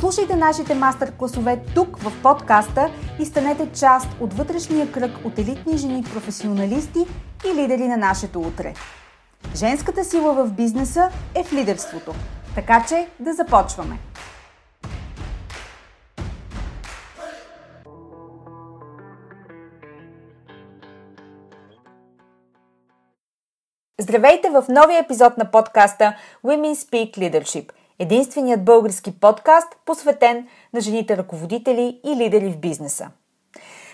Слушайте нашите мастер-класове тук в подкаста и станете част от вътрешния кръг от елитни жени професионалисти и лидери на нашето утре. Женската сила в бизнеса е в лидерството. Така че да започваме! Здравейте в новия епизод на подкаста Women Speak Leadership – единственият български подкаст, посветен на жените ръководители и лидери в бизнеса.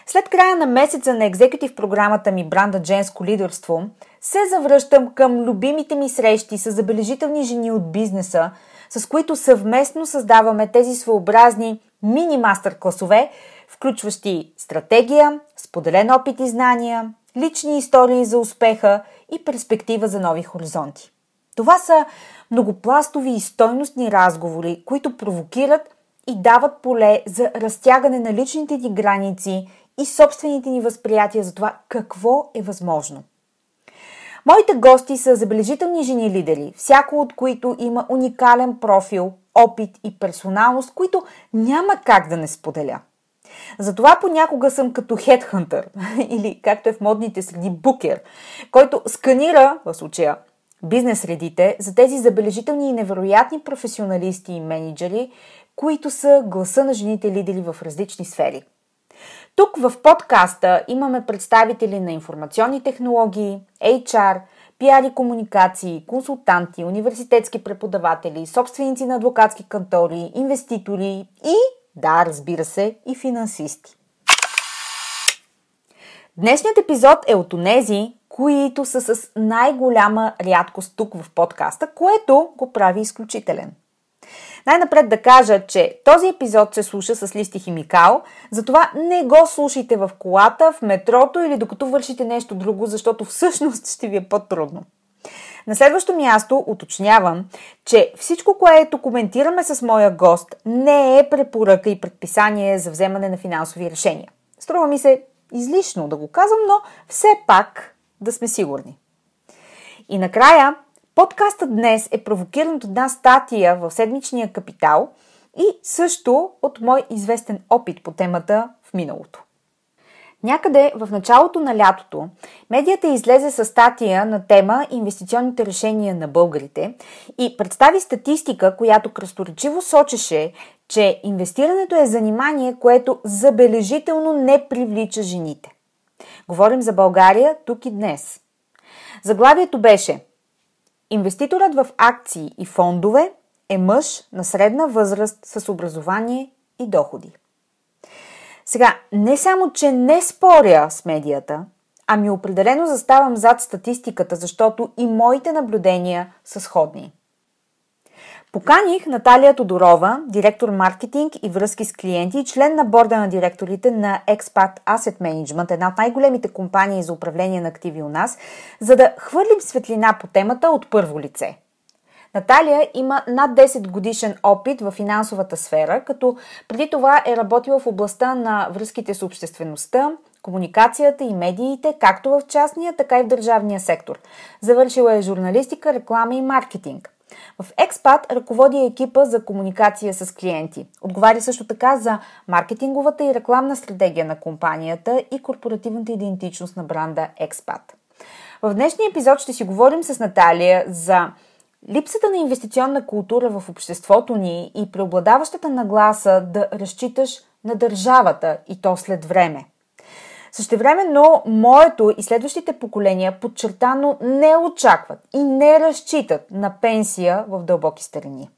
След края на месеца на екзекутив програмата ми Бранда Женско лидерство, се завръщам към любимите ми срещи с забележителни жени от бизнеса, с които съвместно създаваме тези своеобразни мини мастер класове, включващи стратегия, споделен опит и знания, лични истории за успеха и перспектива за нови хоризонти. Това са многопластови и стойностни разговори, които провокират и дават поле за разтягане на личните ни граници и собствените ни възприятия за това какво е възможно. Моите гости са забележителни жени лидери, всяко от които има уникален профил, опит и персоналност, които няма как да не споделя. Затова понякога съм като хедхънтър или както е в модните среди букер, който сканира, в случая бизнес средите за тези забележителни и невероятни професионалисти и менеджери, които са гласа на жените лидери в различни сфери. Тук в подкаста имаме представители на информационни технологии, HR, пиар и комуникации, консултанти, университетски преподаватели, собственици на адвокатски кантори, инвеститори и, да, разбира се, и финансисти. Днешният епизод е от онези, които са с най-голяма рядкост тук в подкаста, което го прави изключителен. Най-напред да кажа, че този епизод се слуша с листи химикал, затова не го слушайте в колата, в метрото или докато вършите нещо друго, защото всъщност ще ви е по-трудно. На следващо място уточнявам, че всичко, което коментираме с моя гост, не е препоръка и предписание за вземане на финансови решения. Струва ми се излишно да го казвам, но все пак да сме сигурни. И накрая, подкастът днес е провокиран от една статия в седмичния капитал и също от мой известен опит по темата в миналото. Някъде в началото на лятото медията излезе с статия на тема Инвестиционните решения на българите и представи статистика, която кръсторечиво сочеше, че инвестирането е занимание, което забележително не привлича жените. Говорим за България тук и днес. Заглавието беше Инвеститорът в акции и фондове е мъж на средна възраст с образование и доходи. Сега, не само, че не споря с медията, ами определено заставам зад статистиката, защото и моите наблюдения са сходни. Поканих Наталия Тодорова, директор маркетинг и връзки с клиенти член на борда на директорите на Expat Asset Management, една от най-големите компании за управление на активи у нас, за да хвърлим светлина по темата от първо лице. Наталия има над 10 годишен опит в финансовата сфера, като преди това е работила в областта на връзките с обществеността, комуникацията и медиите, както в частния, така и в държавния сектор. Завършила е журналистика, реклама и маркетинг. В Експат ръководи екипа за комуникация с клиенти. Отговаря също така за маркетинговата и рекламна стратегия на компанията и корпоративната идентичност на бранда Експат. В днешния епизод ще си говорим с Наталия за липсата на инвестиционна култура в обществото ни и преобладаващата нагласа да разчиташ на държавата и то след време. Същевременно, моето и следващите поколения подчертано не очакват и не разчитат на пенсия в дълбоки старини.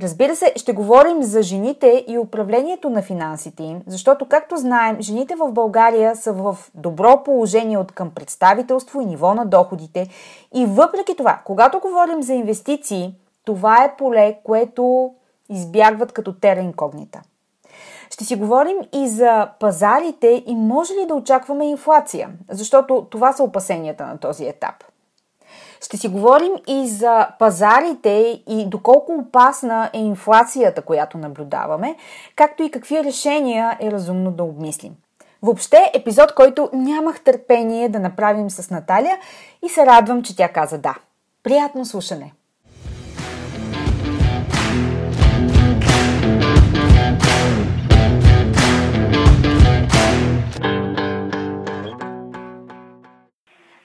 Разбира се, ще говорим за жените и управлението на финансите им, защото, както знаем, жените в България са в добро положение от към представителство и ниво на доходите. И въпреки това, когато говорим за инвестиции, това е поле, което избягват като тера инкогнита. Ще си говорим и за пазарите и може ли да очакваме инфлация, защото това са опасенията на този етап. Ще си говорим и за пазарите и доколко опасна е инфлацията, която наблюдаваме, както и какви решения е разумно да обмислим. Въобще епизод, който нямах търпение да направим с Наталия и се радвам, че тя каза да. Приятно слушане!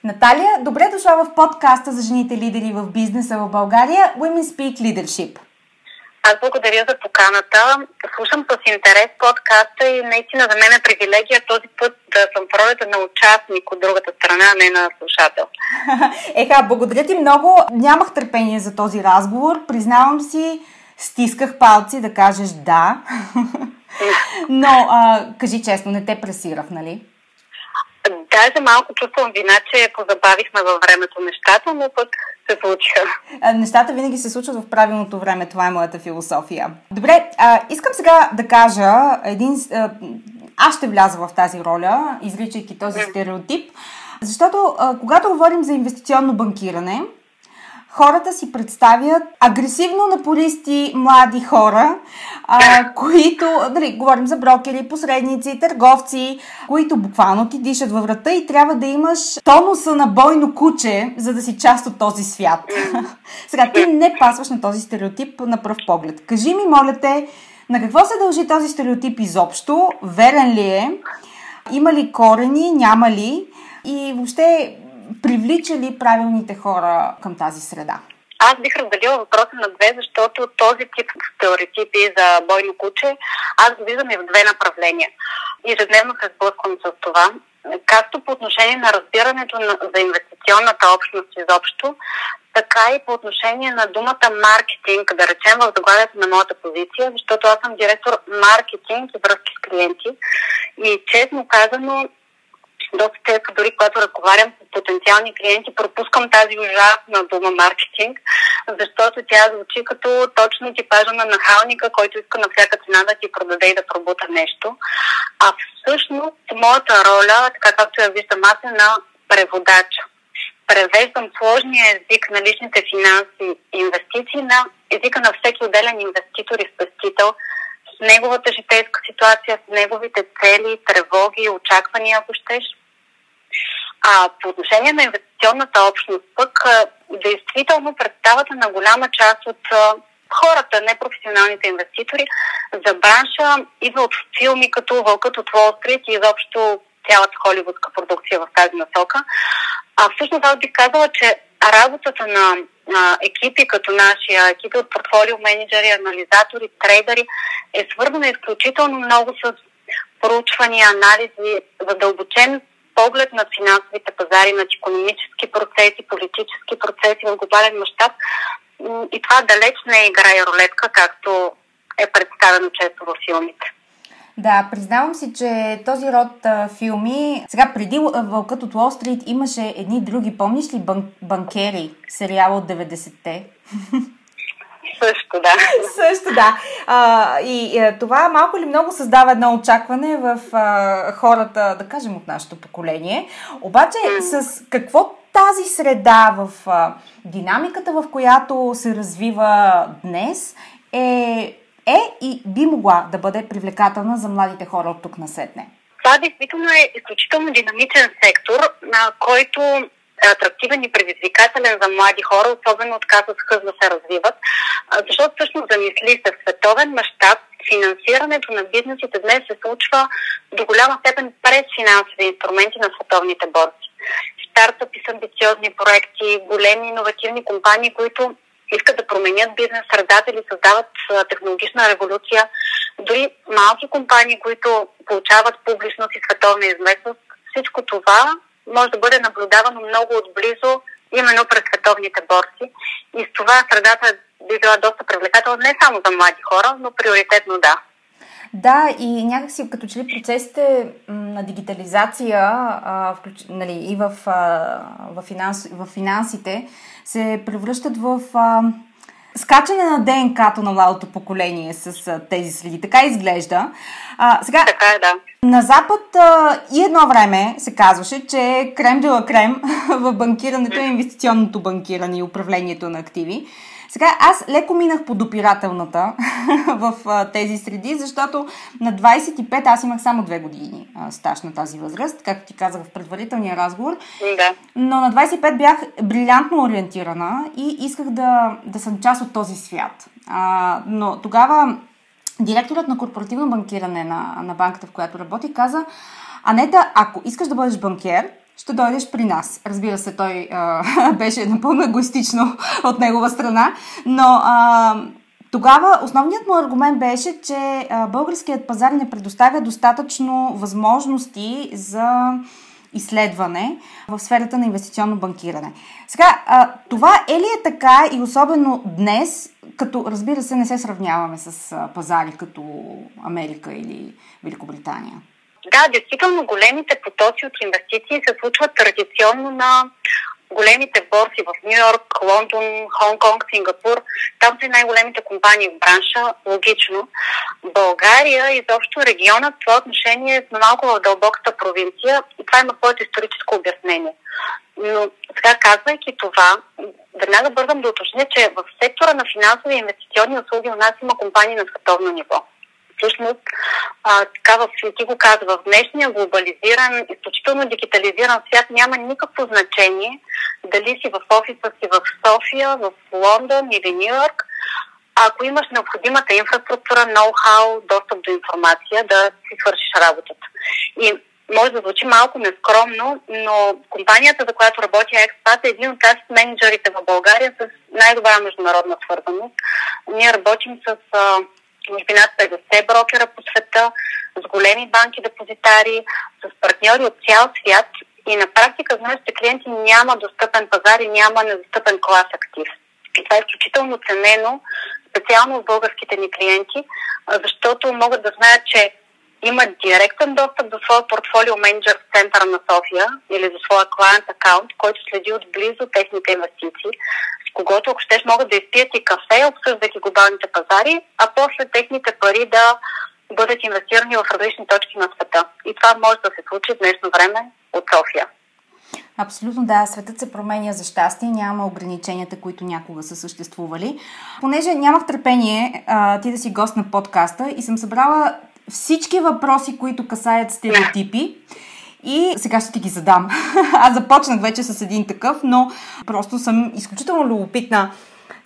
Наталия, добре дошла в подкаста за жените лидери в бизнеса в България Women Speak Leadership. Аз благодаря за поканата. Слушам с интерес подкаста и наистина за мен е привилегия този път да съм в ролята на участник от другата страна, а не на слушател. Еха, благодаря ти много. Нямах търпение за този разговор. Признавам си, стисках палци да кажеш да. Но, а, кажи честно, не те пресирах, нали? Даже малко чувствам вина, че позабавихме във времето нещата, но пък се случиха. Нещата винаги се случват в правилното време. Това е моята философия. Добре, а, искам сега да кажа един... А, аз ще вляза в тази роля, изричайки този стереотип, защото а, когато говорим за инвестиционно банкиране, хората си представят агресивно напористи млади хора, а, които, дали, говорим за брокери, посредници, търговци, които буквално ти дишат във врата и трябва да имаш тонуса на бойно куче, за да си част от този свят. Сега, ти не пасваш на този стереотип на пръв поглед. Кажи ми, моля те, на какво се дължи този стереотип изобщо? Верен ли е? Има ли корени? Няма ли? И въобще привлича ли правилните хора към тази среда? Аз бих разделила въпроса на две, защото този тип стереотипи за бойно куче, аз го виждам и в две направления. Ежедневно се сблъсквам с това, както по отношение на разбирането на, за инвестиционната общност изобщо, така и по отношение на думата маркетинг, да речем в заглавието на моята позиция, защото аз съм директор маркетинг и връзки с клиенти. И честно казано, доста често, дори когато разговарям с потенциални клиенти, пропускам тази ужасна дума маркетинг, защото тя звучи като точно типажа на нахалника, който иска на всяка цена да ти продаде и да пробута нещо. А всъщност моята роля, така както я виждам аз, е на преводача. Превеждам сложния език на личните финанси и инвестиции на езика на всеки отделен инвеститор и спестител, неговата житейска ситуация, с неговите цели, тревоги, очаквания, ако щеш. А по отношение на инвестиционната общност, пък действително представата на голяма част от хората, непрофесионалните инвеститори, за бранша идва от филми като Вълкът от Уолл Стрит и изобщо цялата холивудска продукция в тази насока. А всъщност аз бих казала, че работата на а, екипи като нашия, екипи от портфолио менеджери, анализатори, трейдери е свързана изключително много с проучвания, анализи, задълбочен поглед на финансовите пазари, на економически процеси, политически процеси в глобален мащаб. И това далеч не играе рулетка, както е представено често във филмите. Да, признавам си, че този род а, филми... Сега, преди Вълкът от Уолл Стрит имаше едни други, помниш ли бан, Банкери, сериал от 90-те? Също, да. Също, да. А, и а, това малко или много създава едно очакване в а, хората, да кажем, от нашето поколение. Обаче, mm. с какво тази среда, в а, динамиката, в която се развива днес, е, е и би могла да бъде привлекателна за младите хора от тук насетне? Това действително е изключително динамичен сектор, на който е атрактивен и предизвикателен за млади хора, особено от как с да се развиват. Защото всъщност замисли се в световен мащаб финансирането на бизнесите днес се случва до голяма степен през финансови инструменти на световните борси. Стартъпи с амбициозни проекти, големи иновативни компании, които искат да променят бизнес средата или създават технологична революция, Дори малки компании, които получават публичност и световна известност, всичко това може да бъде наблюдавано много отблизо именно през световните борси. И с това средата би била доста привлекателна не само за млади хора, но приоритетно да. Да, и някакси като че ли процесите на дигитализация а, включ, нали, и в, а, в, финанс, в финансите се превръщат в а, скачане на ДНК-то на младото поколение с а, тези среди. Така изглежда. А, сега, така е, да. На Запад а, и едно време се казваше, че крем де крем в банкирането и инвестиционното банкиране и управлението на активи. Сега аз леко минах по допирателната в а, тези среди, защото на 25 аз имах само две години а, стаж на тази възраст, както ти казах в предварителния разговор. Да. Но на 25 бях брилянтно ориентирана и исках да, да съм част от този свят. А, но тогава директорът на корпоративно банкиране на, на банката, в която работи, каза, Анета, ако искаш да бъдеш банкер, ще дойдеш при нас. Разбира се, той а, беше напълно егоистично от негова страна, но а, тогава основният му аргумент беше, че а, българският пазар не предоставя достатъчно възможности за изследване в сферата на инвестиционно банкиране. Сега, а, това е ли е така и особено днес, като разбира се не се сравняваме с пазари като Америка или Великобритания? Да, действително големите потоци от инвестиции се случват традиционно на големите борси в Нью Йорк, Лондон, Хонг-Конг, Сингапур. Там са най-големите компании в бранша, логично. България, изобщо регионът, това отношение е малко в дълбоката провинция и това има своето историческо обяснение. Но сега казвайки това, веднага бързам да уточня, че в сектора на финансови и инвестиционни услуги у нас има компании на световно ниво всъщност, а, такава, ти го каза, в днешния глобализиран, изключително дигитализиран свят няма никакво значение дали си в офиса си в София, в Лондон или Нью Йорк, ако имаш необходимата инфраструктура, ноу-хау, достъп до информация, да си свършиш работата. И може да звучи малко нескромно, но компанията, за която работя Експат, е един от тази менеджерите в България с най-добра международна свързаност. Ние работим с би над 50 брокера по света, с големи банки депозитари, с партньори от цял свят и на практика за нашите клиенти няма достъпен пазар и няма недостъпен клас актив. И това е изключително ценено, специално от българските ни клиенти, защото могат да знаят, че имат директен достъп до своя портфолио менеджер в центъра на София или до своя клиент акаунт, който следи отблизо техните инвестиции, когото, ако щеш, могат да изпият и кафе, обсъждайки глобалните пазари, а после техните пари да бъдат инвестирани в различни точки на света. И това може да се случи в днешно време от София. Абсолютно да, светът се променя за щастие, няма ограниченията, които някога са съществували. Понеже нямах търпение а, ти да си гост на подкаста и съм събрала всички въпроси, които касаят стереотипи. И сега ще ти ги задам. Аз започнах вече с един такъв, но просто съм изключително любопитна.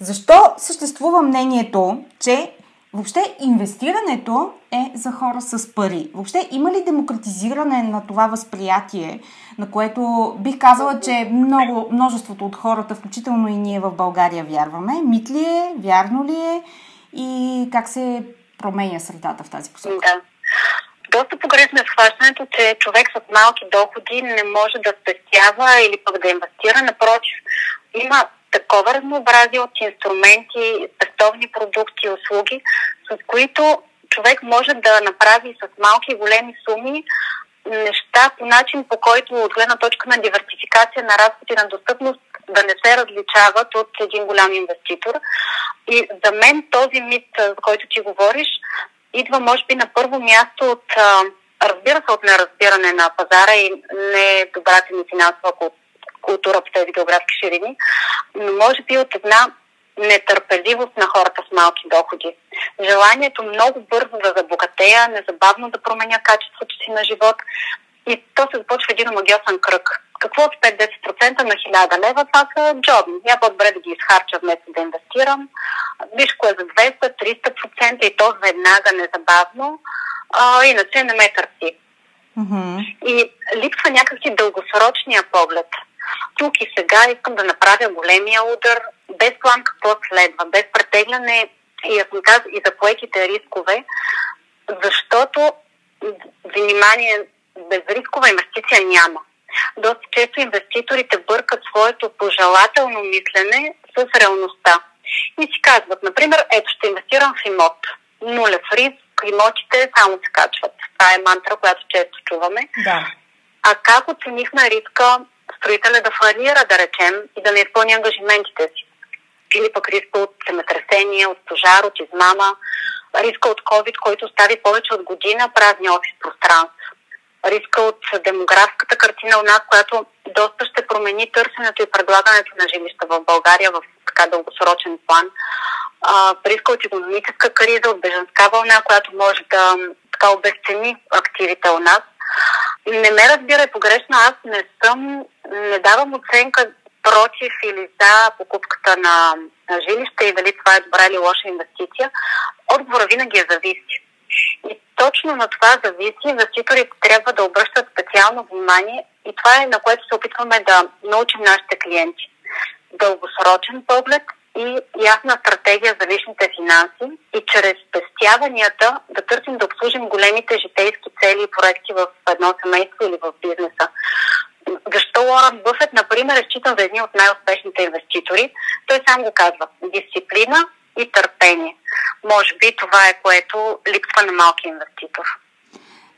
Защо съществува мнението, че въобще инвестирането е за хора с пари? Въобще има ли демократизиране на това възприятие, на което бих казала, че много, множеството от хората, включително и ние в България, вярваме? Мит ли е? Вярно ли е? И как се променя средата в тази посока? Да. Доста погрешно е схващането, че човек с малки доходи не може да спестява или пък да инвестира. Напротив, има такова разнообразие от инструменти, спестовни продукти, услуги, с които човек може да направи с малки и големи суми неща по начин, по който от гледна точка на диверсификация на разходи на достъпност да не се различават от един голям инвеститор. И за мен този мит, за който ти говориш, идва може би на първо място от, разбира се, от неразбиране на пазара и не добрата ни финансова култура по тези географски ширини, но може би от една нетърпеливост на хората с малки доходи. Желанието много бързо да забогатея, незабавно да променя качеството си на живот и то се започва един омагиосен кръг. Какво от 5-10% на 1000 лева? Това са джобни. Я по-добре да ги изхарча вместо да инвестирам. Виж кое за 200-300% и то веднага, незабавно. А, иначе не ме търси. Mm-hmm. И липсва някакси дългосрочния поглед. Тук и сега искам да направя големия удар, без план какво следва, без претегляне и яснота и за поетите рискове. защото, внимание, безрискова инвестиция няма. Доста често инвеститорите бъркат своето пожелателно мислене с реалността. И си казват, например, ето ще инвестирам в имот. Нулев риск, имотите само се качват. Това е мантра, която често чуваме. Да. А как оценихме риска строителя да фалира, да речем, и да не изпълни ангажиментите си? Или пък риска от земетресение, от пожар, от измама, риска от COVID, който остави повече от година празни офис пространства риска от демографската картина у нас, която доста ще промени търсенето и предлагането на жилища в България в така дългосрочен план. А, риска от економическа криза, от беженска вълна, която може да така обесцени активите у нас. Не ме разбирай погрешно, аз не съм, не давам оценка против или за покупката на, на жилище и дали това е добра или лоша инвестиция. Отговора винаги е зависи. И точно на това зависи. Инвеститорите трябва да обръщат специално внимание и това е на което се опитваме да научим нашите клиенти. Дългосрочен поглед и ясна стратегия за личните финанси и чрез спестяванията да търсим да обслужим големите житейски цели и проекти в едно семейство или в бизнеса. Защо Лоран Бъфет, например, е считан за едни от най-успешните инвеститори? Той сам го казва. Дисциплина, и търпение. Може би това е което липсва на малки инвеститор.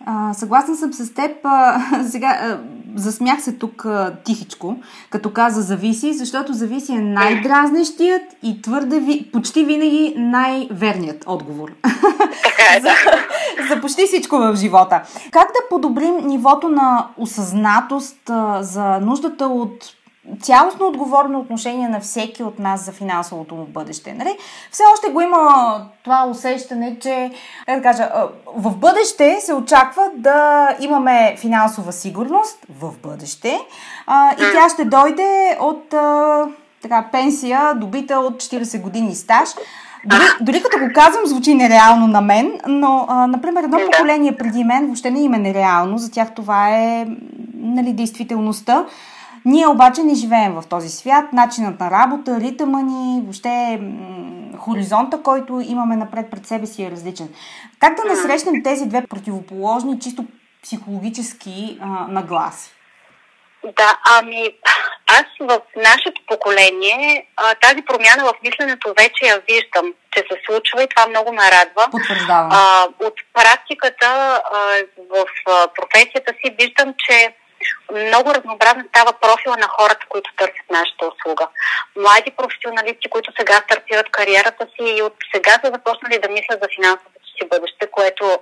А, съгласна съм с теб. А, сега а, засмях се тук а, тихичко, като каза зависи, защото зависи е най-дразнещият и твърде ви, почти винаги най-верният отговор. Така е, да. за, за почти всичко в живота. Как да подобрим нивото на осъзнатост а, за нуждата от цялостно отговорно отношение на всеки от нас за финансовото му бъдеще. Нали? Все още го има това усещане, че да кажа, в бъдеще се очаква да имаме финансова сигурност в бъдеще и тя ще дойде от така, пенсия, добита от 40 години стаж. Дори, дори като го казвам, звучи нереално на мен, но, а, например, едно поколение преди мен въобще не има нереално. За тях това е нали, действителността. Ние обаче не живеем в този свят. Начинът на работа, ритъма ни, въобще хоризонта, който имаме напред пред себе си е различен. Как да насрещнем тези две противоположни, чисто психологически а, нагласи? Да, ами аз в нашето поколение а, тази промяна в мисленето вече я виждам, че се случва и това много ме радва. А, от практиката а, в а, професията си виждам, че много разнообразен става профила на хората, които търсят нашата услуга. Млади професионалисти, които сега стартират кариерата си и от сега са започнали да мислят за финансовото си бъдеще, което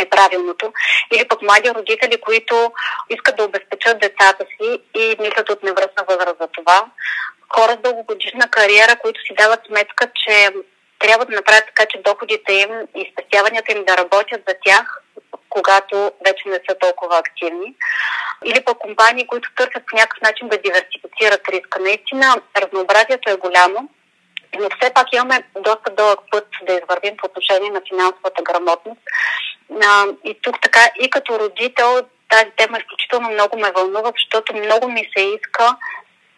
е правилното. Или пък млади родители, които искат да обезпечат децата си и мислят от невръстна възраст за това. Хора с дългогодишна кариера, които си дават сметка, че трябва да направят така, че доходите им и спестяванията им да работят за тях, когато вече не са толкова активни или пък компании, които търсят по някакъв начин да диверсифицират риска. Наистина разнообразието е голямо, но все пак имаме доста дълъг път да извървим по отношение на финансовата грамотност. И тук така, и като родител, тази тема изключително много ме вълнува, защото много ми се иска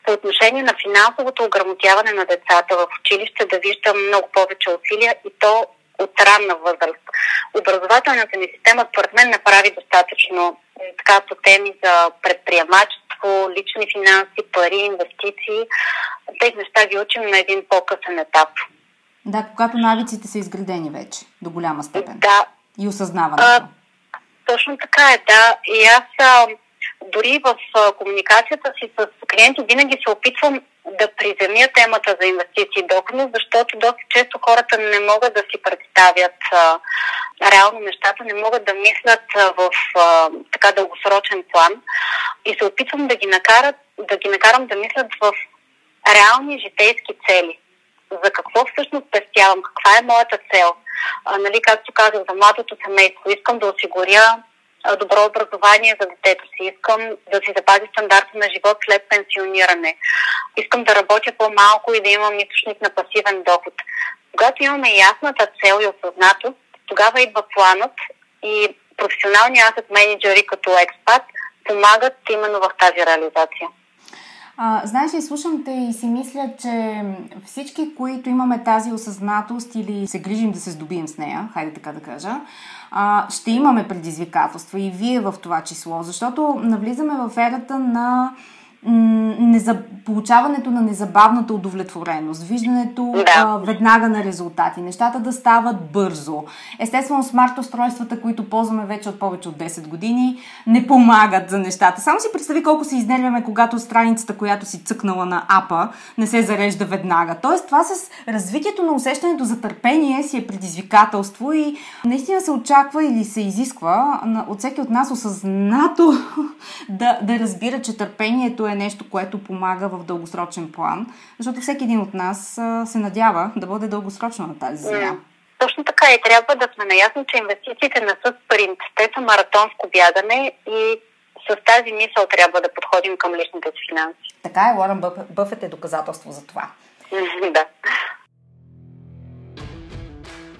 по отношение на финансовото ограмотяване на децата в училище да виждам много повече усилия и то от ранна възраст. Образователната ни система, според мен, направи достатъчно така по теми за предприемачество, лични финанси, пари, инвестиции. Тези неща ги учим на един по-късен етап. Да, когато навиците са изградени вече, до голяма степен. Да. И осъзнаването. А, точно така е, да. И аз а, дори в а, комуникацията си с клиенти винаги се опитвам да приземя темата за инвестиции и защото доста често хората не могат да си представят а, реално нещата, не могат да мислят а, в а, така дългосрочен план и се опитвам да ги, накарат, да ги накарам да мислят в реални житейски цели. За какво всъщност спестявам, каква е моята цел. А, нали, както казах, за младото семейство искам да осигуря добро образование за детето си. Искам да си запази стандарта на живот след пенсиониране. Искам да работя по-малко и да имам източник на пасивен доход. Когато имаме ясната цел и осъзнато, тогава идва планът и професионални асет менеджери като експат помагат именно в тази реализация. А, знаеш ли, слушам те и си мисля, че всички, които имаме тази осъзнатост или се грижим да се здобием с нея, хайде така да кажа, а, ще имаме предизвикателства и вие в това число, защото навлизаме в ерата на незаб... получаването на незабавната удовлетвореност, виждането да. а, веднага на резултати, нещата да стават бързо. Естествено, смарт устройствата, които ползваме вече от повече от 10 години, не помагат за нещата. Само си представи колко се изнервяме, когато страницата, която си цъкнала на апа, не се зарежда веднага. Тоест, това с развитието на усещането за търпение си е предизвикателство и наистина се очаква или се изисква от всеки от нас осъзнато да, да разбира, че търпението е е нещо, което помага в дългосрочен план, защото всеки един от нас се надява да бъде дългосрочно на тази земя. Точно така и трябва да сме наясно, че инвестициите не са спринт. Те са маратонско бягане и с тази мисъл трябва да подходим към личните си финанси. Така е, Лорен Бъфет е доказателство за това. да.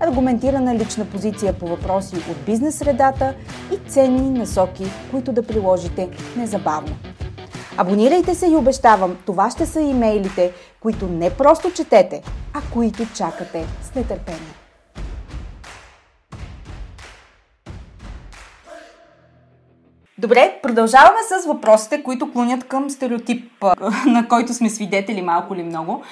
аргументирана лична позиция по въпроси от бизнес средата и ценни насоки, които да приложите незабавно. Абонирайте се и обещавам, това ще са имейлите, които не просто четете, а които чакате с нетърпение. Добре, продължаваме с въпросите, които клонят към стереотип, на който сме свидетели малко или много.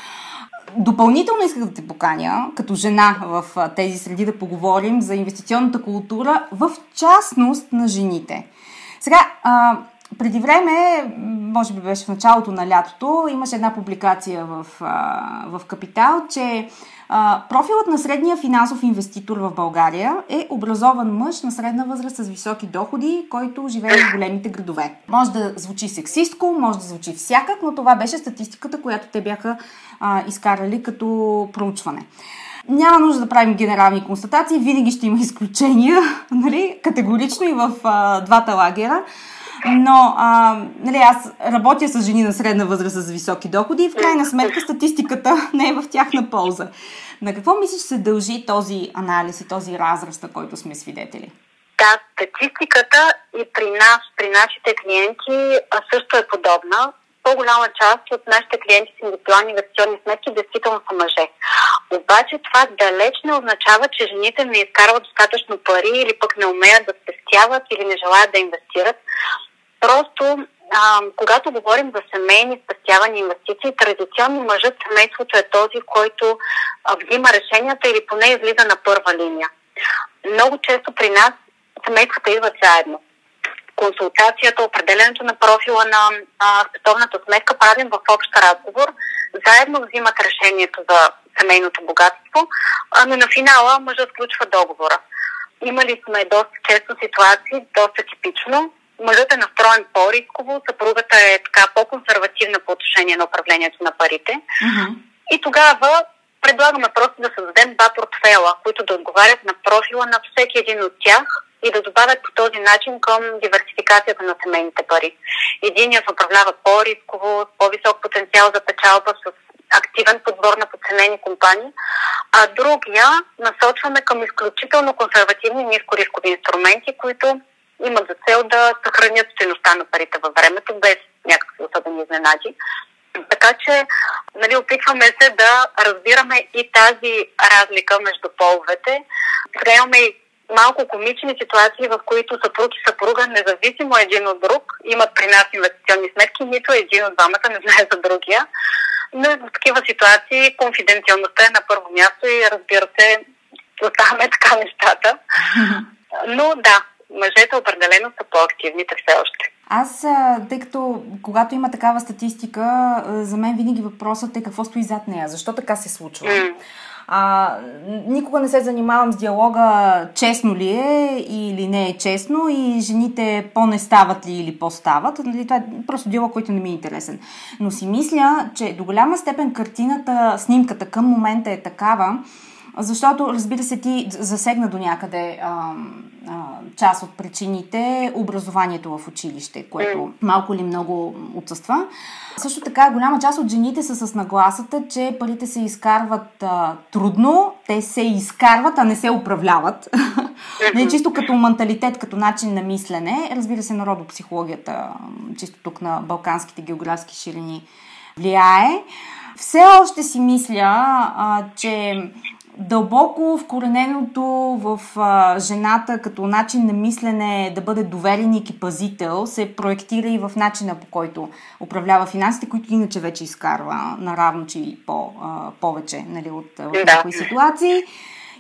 Допълнително исках да те поканя, като жена в тези среди, да поговорим за инвестиционната култура, в частност на жените. Сега, а, преди време, може би беше в началото на лятото, имаше една публикация в, а, в Капитал, че профилът на средния финансов инвеститор в България е образован мъж на средна възраст с високи доходи, който живее в големите градове. Може да звучи сексистко, може да звучи всякак, но това беше статистиката, която те бяха а, изкарали като проучване. Няма нужда да правим генерални констатации, винаги ще има изключения, нали, категорично и в а, двата лагера. Но а, нали, аз работя с жени на средна възраст с високи доходи и в крайна сметка статистиката не е в тяхна полза. На какво мислиш се дължи този анализ и този разраст, на който сме свидетели? Да, статистиката и при нас, при нашите клиенти също е подобна по-голяма част от нашите клиенти с индивидуални инвестиционни сметки действително са мъже. Обаче това далеч не означава, че жените не изкарват достатъчно пари или пък не умеят да спестяват или не желаят да инвестират. Просто а, когато говорим за семейни спестявани инвестиции, традиционно мъжът семейството е този, който а, взима решенията или поне излиза на първа линия. Много често при нас семействата идват заедно консултацията, определенето на профила на световната сметка правим в общ разговор. Заедно взимат решението за семейното богатство, а, но на финала мъжът включва договора. Имали сме доста често ситуации, доста типично. Мъжът е настроен по-рисково, съпругата е така по-консервативна по отношение на управлението на парите. Mm-hmm. И тогава предлагаме просто да създадем два портфела, които да отговарят на профила на всеки един от тях и да добавят по този начин към диверсификацията на семейните пари. Единият управлява по-рисково, с по-висок потенциал за печалба, с активен подбор на подценени компании, а другия насочваме към изключително консервативни нискорискови инструменти, които имат за цел да съхранят стоеността на парите във времето, без някакви особени изненади. Така че нали, опитваме се да разбираме и тази разлика между половете. Сега имаме и малко комични ситуации, в които съпруг и съпруга, независимо един от друг, имат при нас инвестиционни сметки, нито един от двамата не знае за другия. Но в такива ситуации конфиденциалността е на първо място и разбира се, оставаме така нещата. Но да, мъжете определено са по-активните все още. Аз, тъй като когато има такава статистика, за мен винаги въпросът е какво стои зад нея, защо така се случва. Mm. А, никога не се занимавам с диалога честно ли е или не е честно и жените по-не стават ли или по-стават. Нали, това е просто диалог, който не ми е интересен. Но си мисля, че до голяма степен картината, снимката към момента е такава, защото, разбира се, ти засегна до някъде а, а, част от причините образованието в училище, което малко или много отсъства. Също така, голяма част от жените са с нагласата, че парите се изкарват а, трудно, те се изкарват, а не се управляват. не чисто като менталитет, като начин на мислене. Разбира се, народопсихологията, чисто тук на балканските географски ширини влияе. Все още си мисля, а, че дълбоко вкорененото в а, жената като начин на мислене да бъде довереник и пазител се проектира и в начина по който управлява финансите, които иначе вече изкарва наравно, че и по, а, повече нали, от, да. някои ситуации.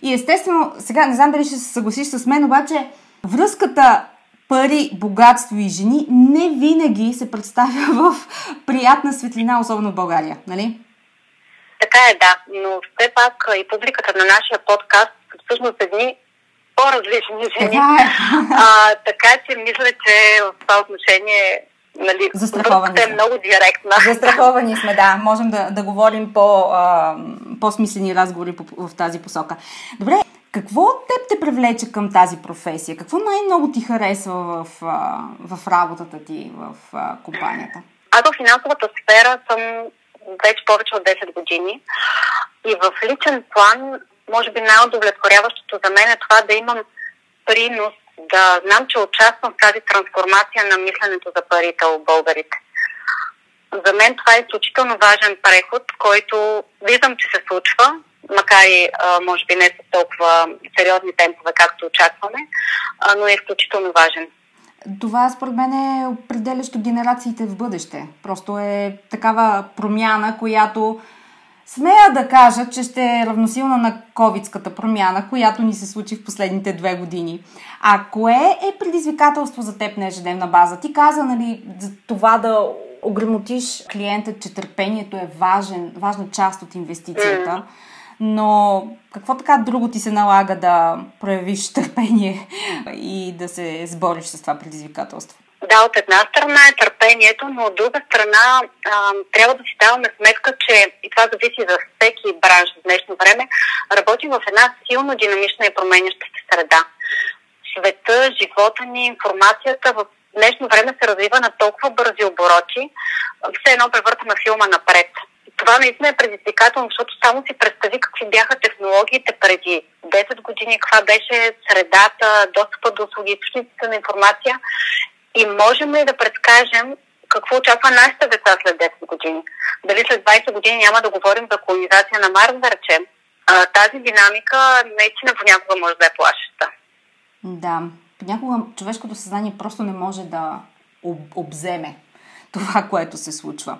И естествено, сега не знам дали ще се съгласиш с мен, обаче връзката пари, богатство и жени не винаги се представя в приятна светлина, особено в България, нали? Така е, да. Но все пак и публиката на нашия подкаст всъщност едни по-различни жени. Така, е. а, така че мисля, че в това отношение нали, Застраховани е много директна. Застраховани сме, да. Можем да, да говорим по, а, по-смислени разговори по, в тази посока. Добре, какво теб те привлече към тази професия? Какво най-много ти харесва в, в работата ти в компанията? Аз в финансовата сфера съм вече повече от 10 години. И в личен план, може би най-удовлетворяващото за мен е това да имам принос, да знам, че участвам в тази трансформация на мисленето за парите у българите. За мен това е изключително важен преход, който виждам, че се случва, макар и може би не с толкова сериозни темпове, както очакваме, но е изключително важен. Това според мен е определящо генерациите в бъдеще. Просто е такава промяна, която смея да кажа, че ще е равносилна на ковидската промяна, която ни се случи в последните две години. А кое е предизвикателство за теб на ежедневна база? Ти каза, нали, за това да ограмотиш клиента, че търпението е важен, важна част от инвестицията. Mm но какво така друго ти се налага да проявиш търпение и да се сбориш с това предизвикателство? Да, от една страна е търпението, но от друга страна а, трябва да си даваме сметка, че и това зависи за всеки бранш в днешно време, работим в една силно динамична и променяща се среда. Света, живота ни, информацията в днешно време се развива на толкова бързи обороти, все едно превъртаме филма напред това наистина е предизвикателно, защото само си представи какви бяха технологиите преди 10 години, каква беше средата, достъпа до услуги, източниците на информация и можем ли да предскажем какво очаква нашите деца след 10 години. Дали след 20 години няма да говорим за колонизация на Марс, да речем. А, тази динамика наистина понякога може да е плашеща. Да, понякога човешкото съзнание просто не може да об- обземе това, което се случва.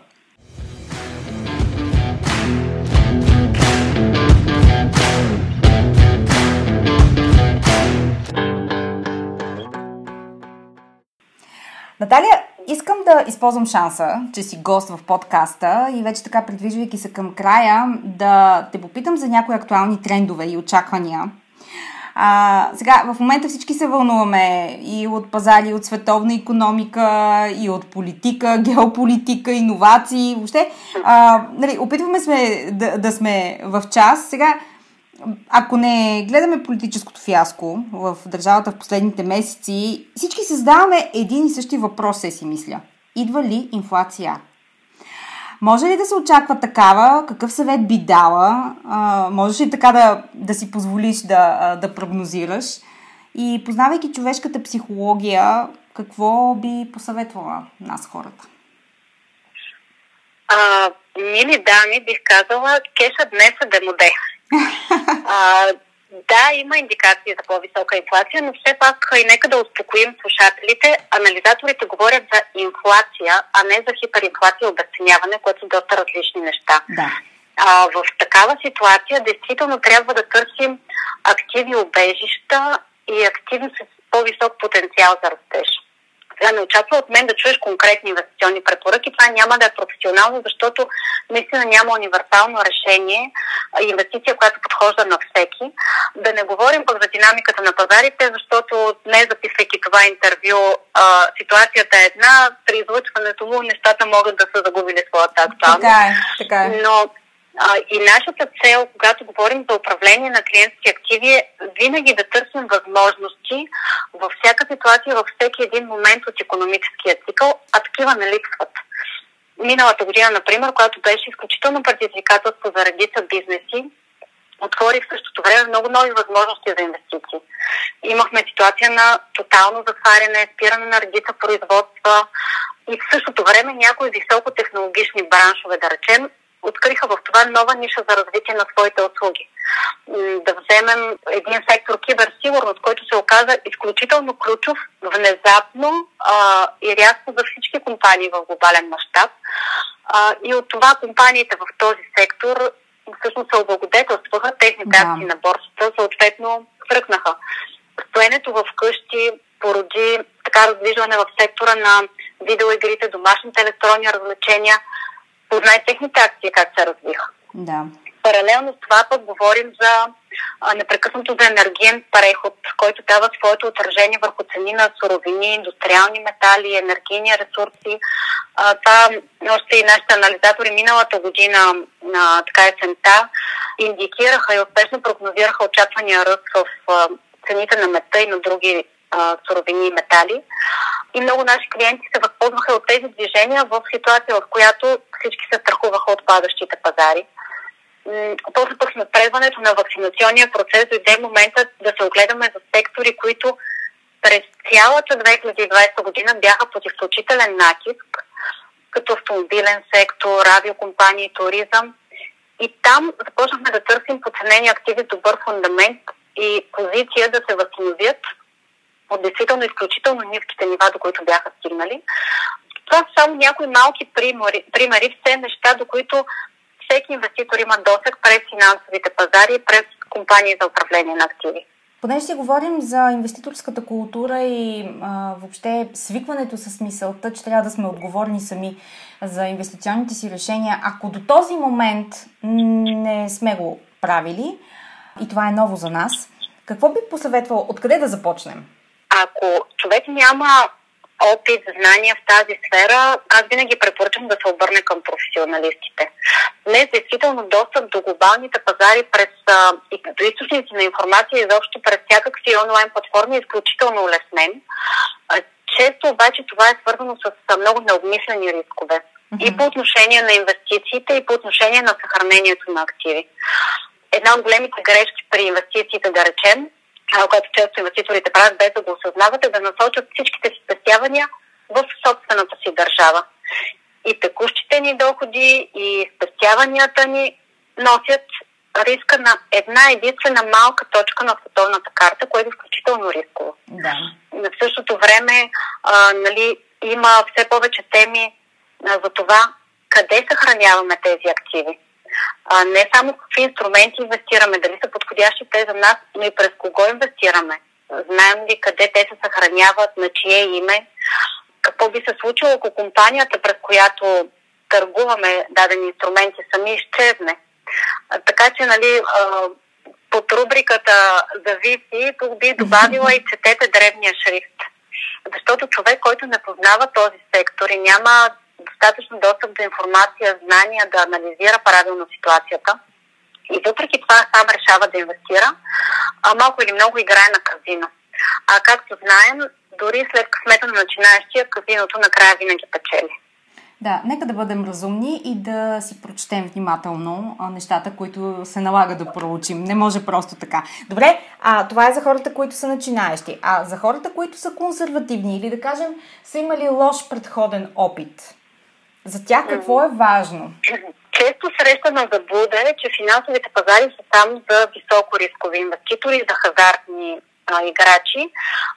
Да използвам шанса, че си гост в подкаста и вече така придвижвайки се към края, да те попитам за някои актуални трендове и очаквания. А, сега, в момента всички се вълнуваме и от пазари, и от световна економика, и от политика, геополитика, иновации, въобще. А, нали, опитваме сме да, да сме в час. Сега, ако не гледаме политическото фиаско в държавата в последните месеци, всички се задаваме един и същи въпрос, се си мисля. Идва ли инфлация? Може ли да се очаква такава? Какъв съвет би дала? А, можеш ли така да, да си позволиш да, да прогнозираш? И познавайки човешката психология, какво би посъветвала нас хората? А, мили дами, бих казала, кеша днес е демоде. а, Да, има индикации за по-висока инфлация, но все пак и нека да успокоим слушателите. Анализаторите говорят за инфлация, а не за хиперинфлация и обесценяване, което са доста различни неща. Да. А, в такава ситуация действително трябва да търсим активи обежища и активи с по-висок потенциал за. Сега не очаква от мен да чуеш конкретни инвестиционни препоръки. Това няма да е професионално, защото наистина няма универсално решение, инвестиция, която подхожда на всеки. Да не говорим пък за динамиката на пазарите, защото не записвайки това интервю, а, ситуацията е една, при излъчването му нещата могат да са загубили своята актуалност. Така е, така е. Но а, и нашата цел, когато говорим за управление на клиентски активи, е винаги да търсим възможности във всяка ситуация, във всеки един момент от економическия цикъл, а такива не липсват. Миналата година, например, която беше изключително предизвикателство за редица бизнеси, отвори в същото време много нови възможности за инвестиции. Имахме ситуация на тотално затваряне, спиране на редица производства и в същото време някои високотехнологични браншове, да речем, откриха в това нова ниша за развитие на своите услуги. Да вземем един сектор киберсигурност, който се оказа изключително ключов, внезапно а, и рязко за всички компании в глобален мащаб. И от това компаниите в този сектор всъщност се облагодетелстваха, техните да. акции на борсата съответно тръкнаха. Стоенето в къщи породи така раздвижване в сектора на видеоигрите, домашните електронни развлечения – познай техните акции как се развиха. Да. Паралелно с това пък говорим за а, непрекъснато за енергиен преход, който дава своето отражение върху цени на суровини, индустриални метали, енергийни ресурси. А, това още и нашите анализатори миналата година на така есента индикираха и успешно прогнозираха очаквания ръст в а, цените на мета и на други суровини и метали. И много наши клиенти се възползваха от тези движения в ситуация, в която всички се страхуваха от падащите пазари. После пък с напредването на вакцинационния процес дойде момента да се огледаме за сектори, които през цялата 2020 година бяха под изключителен натиск, като автомобилен сектор, радиокомпании, туризъм. И там започнахме да търсим подценени активи добър фундамент и позиция да се възстановят от действително изключително ниските нива, до които бяха стигнали. Това са само някои малки примери, примери все неща, до които всеки инвеститор има досък през финансовите пазари и през компании за управление на активи. Понеже си говорим за инвеститорската култура и а, въобще свикването с мисълта, че трябва да сме отговорни сами за инвестиционните си решения, ако до този момент не сме го правили, и това е ново за нас, какво би посъветвал, откъде да започнем? Ако човек няма опит, знания в тази сфера, аз винаги препоръчвам да се обърне към професионалистите. Днес действително достъп до глобалните пазари през а, до източници на информация и изобщо през всякакви онлайн платформи е изключително улеснен. А, често обаче това е свързано с много необмислени рискове. Mm-hmm. И по отношение на инвестициите, и по отношение на съхранението на активи. Една от големите грешки при инвестициите, да речем, което често инвеститорите правят без да го осъзнават, е да насочат всичките си спестявания в собствената си държава. И текущите ни доходи и спестяванията ни носят риска на една единствена малка точка на световната карта, което е изключително рисково. Да. На същото време а, нали, има все повече теми а, за това къде съхраняваме тези активи а, не само какви инструменти инвестираме, дали са подходящи те за нас, но и през кого инвестираме. Знаем ли къде те се съхраняват, на чие име, какво би се случило, ако компанията, през която търгуваме дадени инструменти, сами изчезне. А, така че, нали, а, под рубриката зависи, тук би добавила и четете древния шрифт. Защото човек, който не познава този сектор и няма достатъчно достъп до информация, знания да анализира правилно ситуацията. И въпреки това сам решава да инвестира, а малко или много играе на казино. А както знаем, дори след късмета на начинаещия, казиното накрая винаги печели. Да, нека да бъдем разумни и да си прочетем внимателно нещата, които се налага да проучим. Не може просто така. Добре, а това е за хората, които са начинаещи. А за хората, които са консервативни или да кажем са имали лош предходен опит, за тях какво е важно? често срещана заблуда е, че финансовите пазари са там за високо рискови инвеститори, за хазартни а, играчи.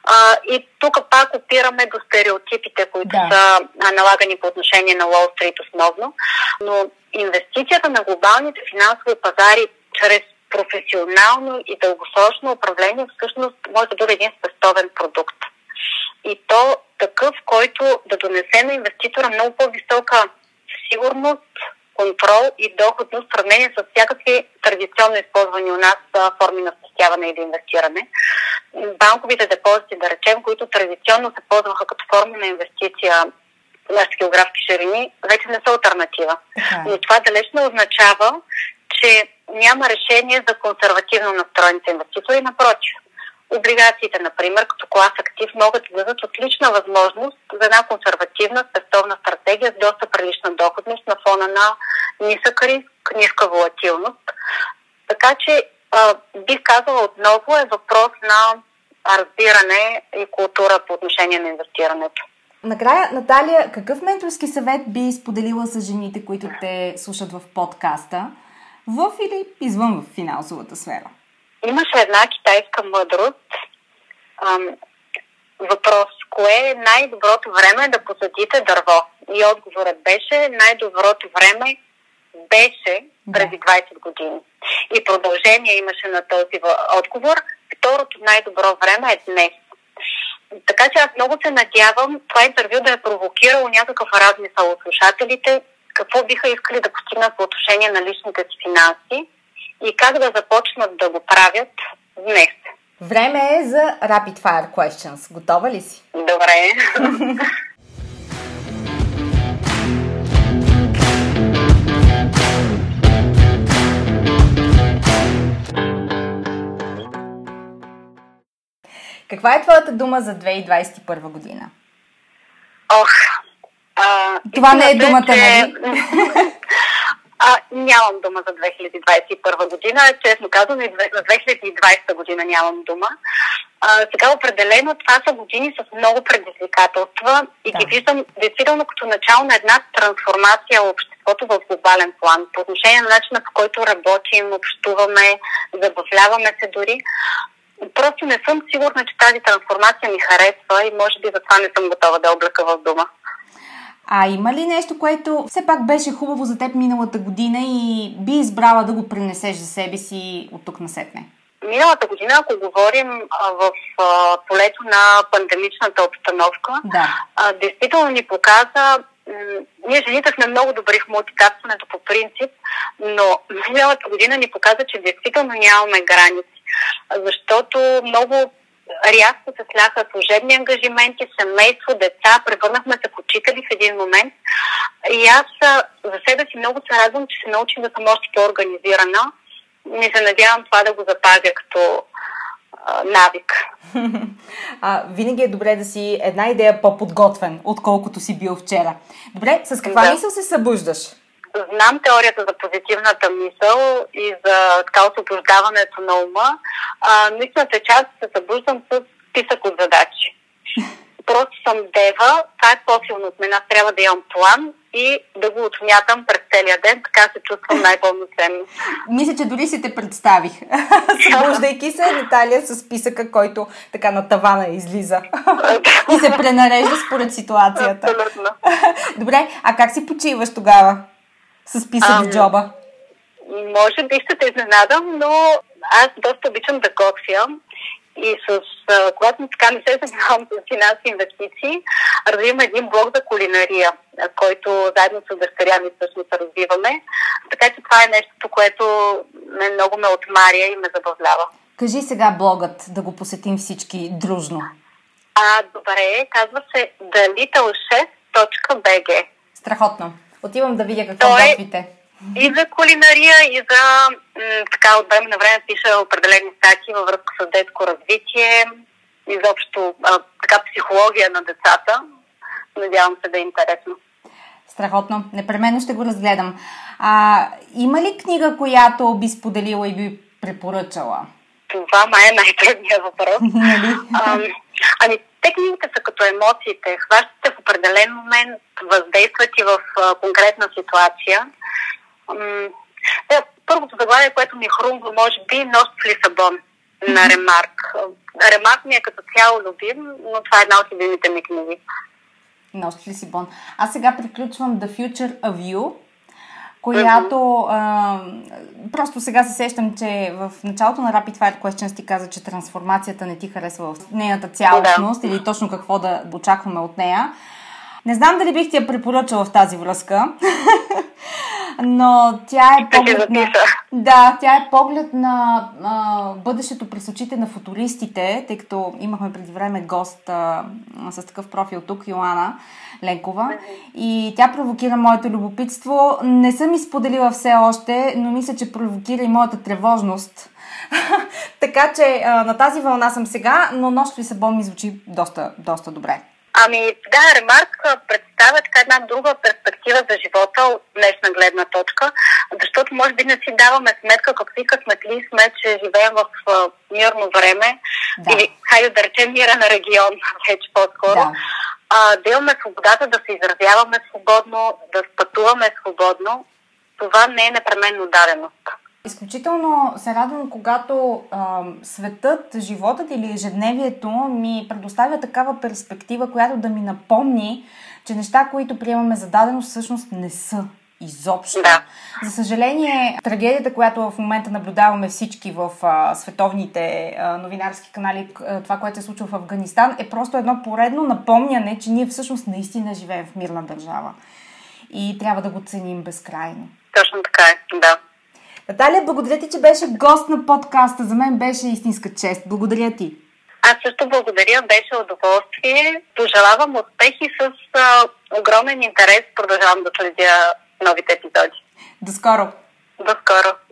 А, и тук пак опираме до стереотипите, които да. са а, налагани по отношение на Уолл Стрит основно. Но инвестицията на глобалните финансови пазари чрез професионално и дългосрочно управление всъщност може да бъде един спестовен продукт. И то такъв, който да донесе на инвеститора много по-висока сигурност, контрол и доходност в сравнение с всякакви традиционно използвани у нас форми на спестяване или инвестиране. Банковите депозити, да речем, които традиционно се ползваха като форма на инвестиция в нашите географски ширини, вече не са альтернатива. Okay. Но това далеч не означава, че няма решение за консервативно настроените инвеститори. Напротив, облигациите, например, като клас актив, могат да дадат отлична възможност за една консервативна спестовна стратегия с доста прилична доходност на фона на нисък риск, ниска волатилност. Така че а, бих казала отново е въпрос на разбиране и култура по отношение на инвестирането. Накрая, Наталия, какъв менторски съвет би споделила с жените, които те слушат в подкаста, в или извън в финансовата сфера? Имаше една китайска мъдрост. Ам, въпрос. Кое е най-доброто време да посадите дърво? И отговорът беше най-доброто време беше преди 20 години. И продължение имаше на този отговор. Второто най-добро време е днес. Така че аз много се надявам това интервю да е провокирало някакъв размисъл от слушателите, какво биха искали да постигнат по отношение на личните си финанси и как да започнат да го правят днес. Време е за Rapid Fire Questions. Готова ли си? Добре. Каква е твоята дума за 2021 година? Ох, а, Това не е думата, че... нали? А, нямам дума за 2021 година. Честно казвам, и за 2020 година нямам дума. А, сега определено това са години с много предизвикателства и да. ги виждам действително като начало на една трансформация в обществото в глобален план. По отношение на начина по който работим, общуваме, забавляваме се дори. Просто не съм сигурна, че тази трансформация ми харесва и може би затова не съм готова да облека в дума. А има ли нещо, което все пак беше хубаво за теб миналата година и би избрала да го пренесеш за себе си от тук насетне? Миналата година, ако говорим а, в а, полето на пандемичната обстановка, да. а, действително ни показа ние жените сме много добри в мултитаскването по принцип, но миналата година ни показа, че действително нямаме граници, защото много рязко се сляха служебни ангажименти, семейство, деца, превърнахме се в учители в един момент. И аз за себе си много се радвам, че се научих да съм още по-организирана и се надявам това да го запазя като а, навик. А, винаги е добре да си една идея по-подготвен, отколкото си бил вчера. Добре, с каква да. мисъл се събуждаш? Знам теорията за позитивната мисъл и за така освобождаването на ума. А, наистина се част се събуждам с списък от задачи. Просто съм дева, това е по-силно от мен. Аз трябва да имам план и да го отмятам през целия ден, така се чувствам най-пълноценно. Мисля, че дори си те представих. Събуждайки се, Наталия с списъка, който така на тавана излиза и се пренарежда според ситуацията. Абсолютно. Добре, а как си почиваш тогава? С писък в джоба? Може би ще те изненадам, но аз доста обичам да готвя и с, а, когато така не се занимавам с финанси инвестиции, развивам един блог за кулинария, който заедно с дъщеря ми всъщност развиваме. Така че това е нещото, което ме, много ме отмаря и ме забавлява. Кажи сега блогът, да го посетим всички дружно. А, добре, казва се thelittlecef.bg Страхотно. Отивам да видя какво Той готвите. И за кулинария, и за м- така от време на време пиша определени статии във връзка с детско развитие, изобщо а, така психология на децата. Надявам се да е интересно. Страхотно. Непременно ще го разгледам. А, има ли книга, която би споделила и би препоръчала? Това май е най-трудният въпрос. Нали? ами, те книгите са като емоциите. Хващате в определен момент, въздействат и в а, конкретна ситуация. М- първото заглавие, което ми хрумва, може би, Нощ в Лисабон на Ремарк. Ремарк ми е като цяло любим, но това е една от любимите ми книги. Нощ в Лисабон. Аз сега приключвам The Future of You, която а, просто сега се сещам, че в началото на Rapid Fire Questions ти каза, че трансформацията не ти харесва в нейната цялостност да. или точно какво да очакваме от нея. Не знам дали бих ти я препоръчала в тази връзка, но тя е поглед на... Да, тя е поглед на а, бъдещето през очите на футуристите, тъй като имахме преди време гост а, с такъв профил тук, Йоана Ленкова. И тя провокира моето любопитство. Не съм изподелила все още, но мисля, че провокира и моята тревожност. така че а, на тази вълна съм сега, но Нощ Лисабон ми звучи доста, доста добре. Ами да, Ремарк представя така една друга перспектива за живота от днешна гледна точка, защото може би не си даваме сметка какви късметли сме, че живеем в а, мирно време да. или, хайде да речем, мирен регион, вече по-скоро. Да. А, да имаме свободата да се изразяваме свободно, да пътуваме свободно, това не е непременно даденост. Изключително се радвам, когато а, светът, животът или ежедневието ми предоставя такава перспектива, която да ми напомни, че неща, които приемаме за дадено, всъщност не са изобщо. Да. За съжаление, трагедията, която в момента наблюдаваме всички в а, световните а, новинарски канали, а, това, което се случва в Афганистан, е просто едно поредно напомняне, че ние всъщност наистина живеем в мирна държава. И трябва да го ценим безкрайно. Точно така е, да. Наталия, благодаря ти, че беше гост на подкаста. За мен беше истинска чест. Благодаря ти. Аз също благодаря, беше удоволствие. Пожелавам успехи с а, огромен интерес. Продължавам да следя новите епизоди. До скоро! До скоро!